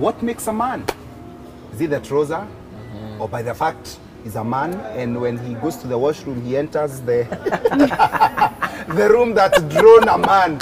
what makes a man? Is it the trouser? Mm-hmm. Or by the fact he's a man and when he goes to the washroom he enters the the room that's drawn a man.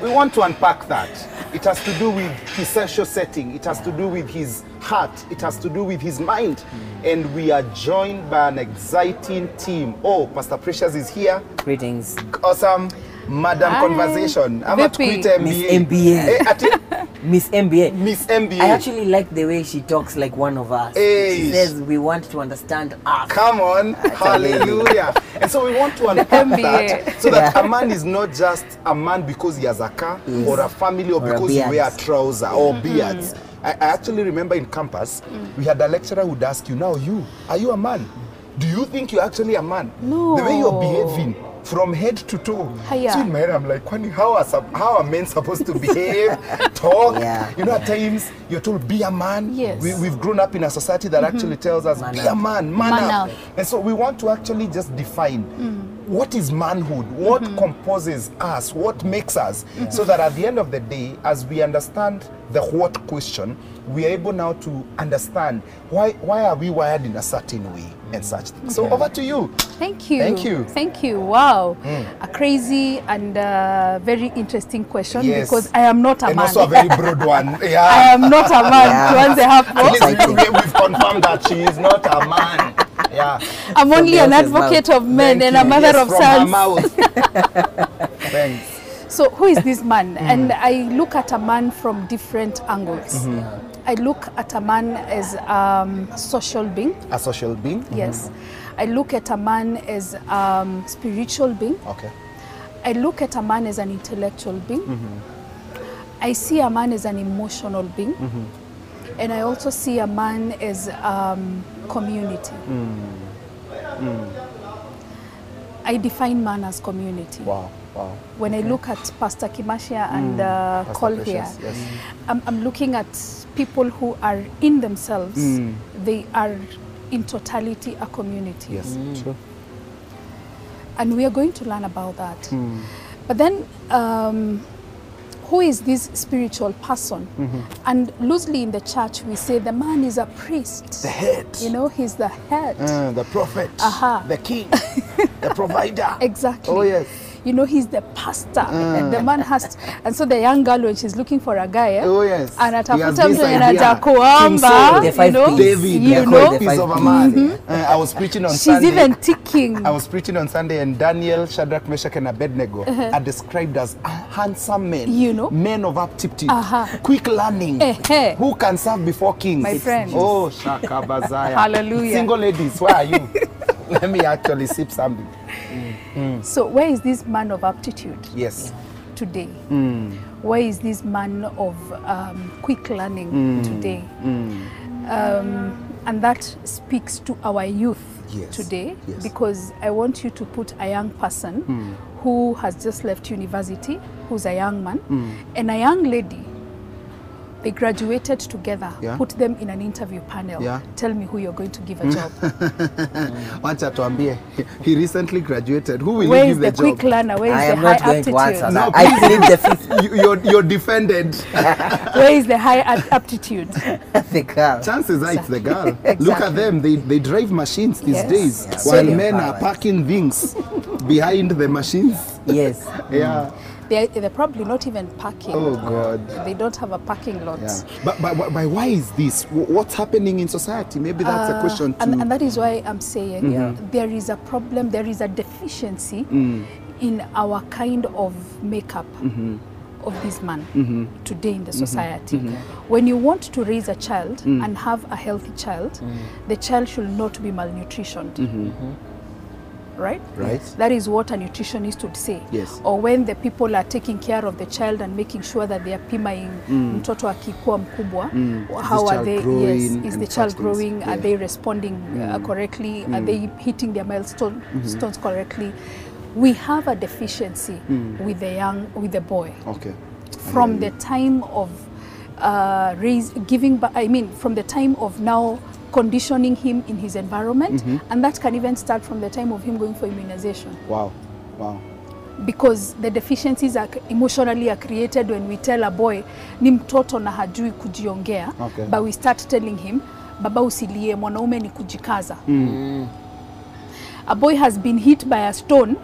We want to unpack that. It has to do with his social setting. It has to do with his heart. It has to do with his mind. Mm. And we are joined by an exciting team. Oh, Pastor Precious is here. Greetings. Awesome. Madam Hi. Conversation. Ama Vipi? tukuite Miss MBA. MBA. Eh, eh, ati Miss MBA. Miss MBA. I actually like the way she talks like one of us. Hey. She says we want to understand us. Come on, hallelujah. And so we want to unpack MBA. that so that a man is not just a man because he has a car Yes. or a family or, Or because he beard. wear a trouser or mm-hmm. beards. I, I actually remember in campus, mm. we had a lecturer who'd ask you, now you, are you a man? Do you think you're actually a man? No. The way you're behaving from head to toe. Hiya. So in my head, I'm like, "Kwani, how are, how are men supposed to behave, talk? Yeah. You know, at times you're told, be a man. Yes. We, we've grown up in a society that actually tells us, Man be up. a man, man, Man up. up. And so we want to actually just define what is manhood, what composes us, what makes us, so that at the end of the day, as we understand the what question, we are able now to understand why why are we wired in a certain way and such things. So over to you. Thank you. Thank you. Thank you. Wow. A crazy and uh, very interesting question Yes. because I am not a and man. also a very broad one. Yeah. I am not a man. Yeah. Tuanze At hapo. least we, we, we've confirmed that she is not a man. Yeah. I'm only an else's mouth. advocate of men Thank and a mother Yes, of sons. Thanks. So who is this man? And I look at a man from different angles. I look at a man as um, a social being. A social being. Yes. I look at a man as um, spiritual being. Okay. I look at a man as an intellectual being. I see a man as an emotional being. And I also see a man as um, community. I define man as community. Wow. Wow. When I look at Pastor Kimashia and uh, Pastor Col Precious, here, yes. I'm, I'm looking at people who are in themselves, Mm. they are in totality a community. Yes. True. And we are going to learn about that. But then, um, who is this spiritual person? And loosely in the church, we say the man is a priest. The head. You know, he's the head. Uh, the prophet. Aha. The king. the provider. Exactly. Oh, yes. You know, he's the pastor. And the man has, to, and so the young girl, when she's looking for a guy, eh, Oh, yes. He has anatafuta this mtu King kuomba, you know, David, you the know, five piece of a man. Uh, I was preaching on she's Sunday. even ticking. I was preaching on Sunday, and Daniel, Shadrach, Meshach, and Abednego uh -huh. are described as handsome men. You know. Men of aptitude, uh -huh. quick learning, uh -huh. who can serve before kings. My friend. Oh, Shaka Hallelujah. Single ladies, where are you? Let me actually sip something. So where is this man of aptitude Yes. today? Where is this man of um, quick learning today? Um, and that speaks to our youth Yes, today yes. because I want you to put a young person who has just left university, who's a young man, and a young lady. They graduated together. Yeah. Put them in an interview panel. Yeah. Tell me who you're going to give a job. Wacha tuambie, he recently graduated. Who will Where you give the the, quick learner? Where is I the am high not going to answer? No, that. I plead the fifth. You- You're, you're defended. Where is the high aptitude? the girl. Chances are it's the girl. Look at them. They, they drive machines these Yes. days Yeah. while men powers. are packing things behind the machines. Yes. Yeah. They're, they're probably not even parking. Oh, God. They don't have a parking lot. Yeah. But, but, but, why is this? What's happening in society? Maybe that's a question to. Uh, and, and that is why I'm saying Yeah. there is a problem, there is a deficiency Mm. in our kind of makeup Mm-hmm. of this man today in the society. When you want to raise a child Mm. and have a healthy child, the child should not be malnutritioned. Right? Right. That is what a nutritionist would say. Yes. Or when the people are taking care of the child and making sure that they are pimaing mtoto akikuwa mkubwa, how this are they? growing Yes, is the child growing growing? Are they responding uh, correctly? Are they hitting their milestone stones correctly? We have a deficiency with the young, with the boy Okay. from the time of uh, raise, giving, I mean, from the time of now conditioning him in his environment, and that can even start from the time of him going for immunization. Wow. Wow. because the deficiencies are emotionally are created when we tell a boy ni mtoto na hajui kujiongea Okay. but we start telling him baba usilie mwanaume ni kujikaza a boy has been hit by a stone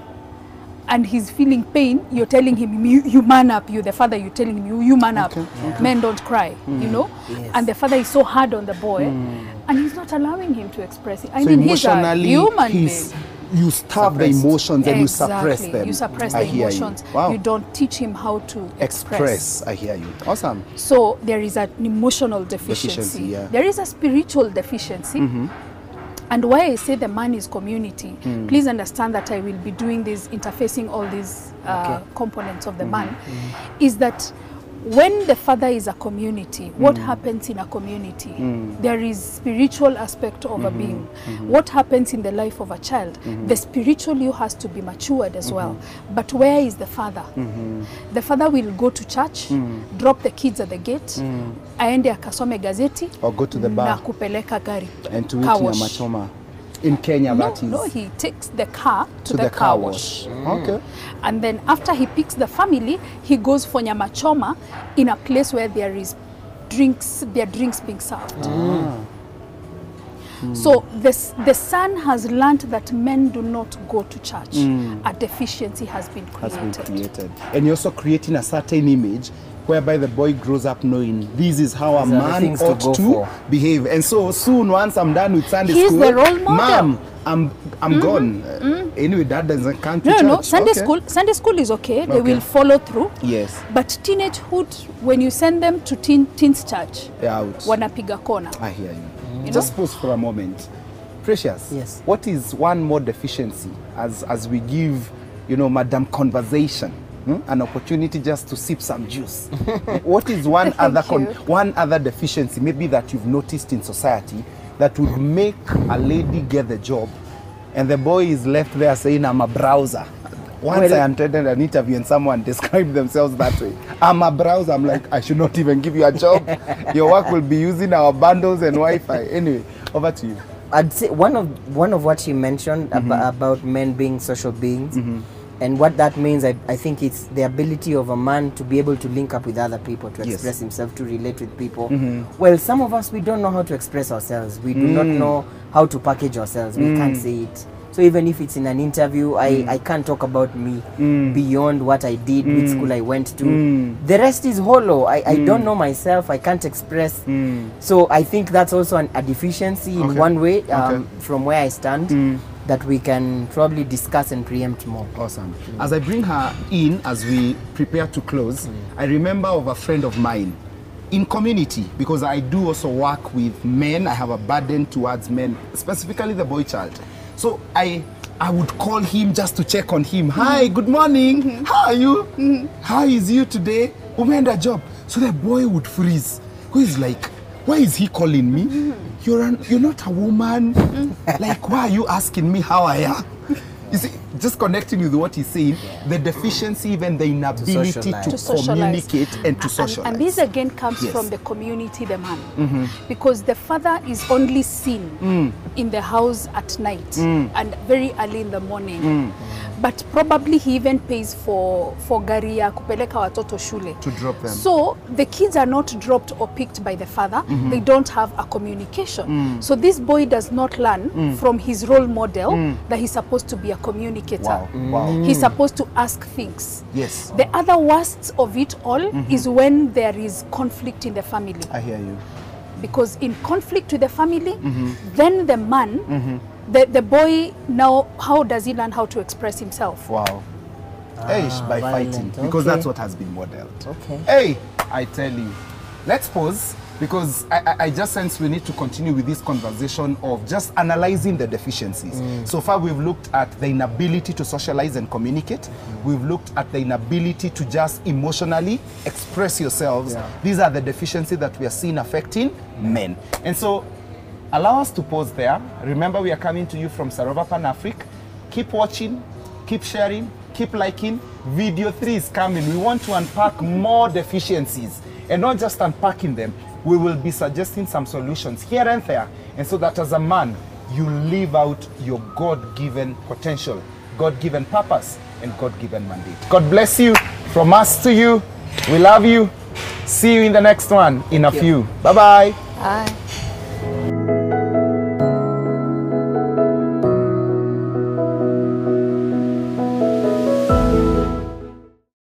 and he's feeling pain you're telling him you, you man up You're the father you're telling him you, you man up men don't cry you hmm. know Yes. and the father is so hard on the boy hmm. and he's not allowing him to express it i so mean he's a emotionally, human he's, being you starve the Suppressed. emotions and you suppress them. You suppress I the emotions. You. Wow. You don't teach him how to express. express. I hear you. Awesome. So there is an emotional deficiency. Deficiency, yeah. There is a spiritual deficiency. Mm-hmm. And why I say the man is community, please understand that I will be doing this, interfacing all these uh, Okay. components of the man, is that when the father is a community, what happens in a community? There is spiritual aspect of a being. What happens in the life of a child? The spiritual you has to be matured as well. But where is the father? The father will go to church, drop the kids at the gate, aende akasome gazeti Or go to the na kupeleka gari and to eat nyama machoma. In Kenya, No, that is. no, he takes the car to, to the, car wash. Okay. And then after he picks the family, he goes for nyama choma in a place where there is drinks, there drinks being served. So this, the son has learned that men do not go to church. A deficiency has been Has been created. And you're also creating a certain image whereby the boy grows up knowing this is how a These are the man things to ought go to, for. behave. And so soon, once I'm done with Sunday He's school, the role model. Mom, I'm, I'm gone. Uh, Anyway, dad doesn't come No, church. no, Sunday Okay. school. Sunday school is okay. They Okay. will follow through. Yes. But teenagehood, when you send them to teen, teens church, They're out. wanapiga kona. I hear you. You Just pause for a moment. Precious. Yes. What is one more deficiency as as we give, you know, Madam Conversation hmm, an opportunity just to sip some juice? what is one other con- one other deficiency maybe that you've noticed in society that would make a lady get the job, and the boy is left there saying, "I'm a browser." Once Well- I attended an interview and someone described themselves that way. I'm a browser. I'm like, I should not even give you a job. Your work will be using our bundles and Wi-Fi. Anyway, over to you. I'd say one of one of what you mentioned Mm-hmm. ab- about men being social beings, and what that means, I, I think it's the ability of a man to be able to link up with other people, to Yes. Mm-hmm. express himself, to relate with people. Well, some of us we don't know how to express ourselves. We do Mm. not know how to package ourselves. We can't say it. So even if it's in an interview, I, Mm. I can't talk about me beyond what I did, which school I went to. Mm. The rest is hollow. I, I don't know myself. I can't express. So I think that's also an, a deficiency in Okay. one way um, Okay. from where I stand that we can probably discuss and preempt more. Awesome. As I bring her in as we prepare to close, mm. I remember of a friend of mine in community because I do also work with men. I have a burden towards men, specifically the boy child. So I I would call him just to check on him. Mm-hmm. Hi, good morning. Mm-hmm. How are you? Mm-hmm. How is you today? Umeenda job. So the boy would freeze. Who is like, why is he calling me? You're an, you're not a woman. like, why are you asking me how I am? You see, just connecting with what he's saying, the deficiency, even the inability to, socialize. To socialize. communicate and to And- socialize. And, this again comes Yes. from the community, the man. Because the father is only seen in the house at night and very early in the morning. But probably he even pays for, for gari ya kupeleka watoto shule. To drop them. So the kids are not dropped or picked by the father. They don't have a communication. So this boy does not learn from his role model that he's supposed to be a communicator. wow, wow. He's supposed to ask things. Yes, The other worst of it all is when there is conflict in the family. I hear you. Because in conflict with the family, then the man, the, the boy now, how does he learn how to express himself? Wow. Hey, ah, by violent. fighting, because Okay. that's what has been modeled. Okay. Hey, I tell you. Let's pause because I, I, I just sense we need to continue with this conversation of just analyzing the deficiencies. Mm. So far, we've looked at the inability to socialize and communicate. Mm-hmm. We've looked at the inability to just emotionally express yourselves. Yeah. These are the deficiencies that we are seeing affecting men. And so, allow us to pause there. Remember, we are coming to you from Sarova Pan Afric. Keep watching, keep sharing, keep liking. Video three is coming. We want to unpack more deficiencies and not just unpacking them. We will be suggesting some solutions here and there. And so that as a man, you live out your God given potential, God given purpose, and God given mandate. God bless you from us to you. We love you. See you in the next one in a you. few. Bye bye. Bye.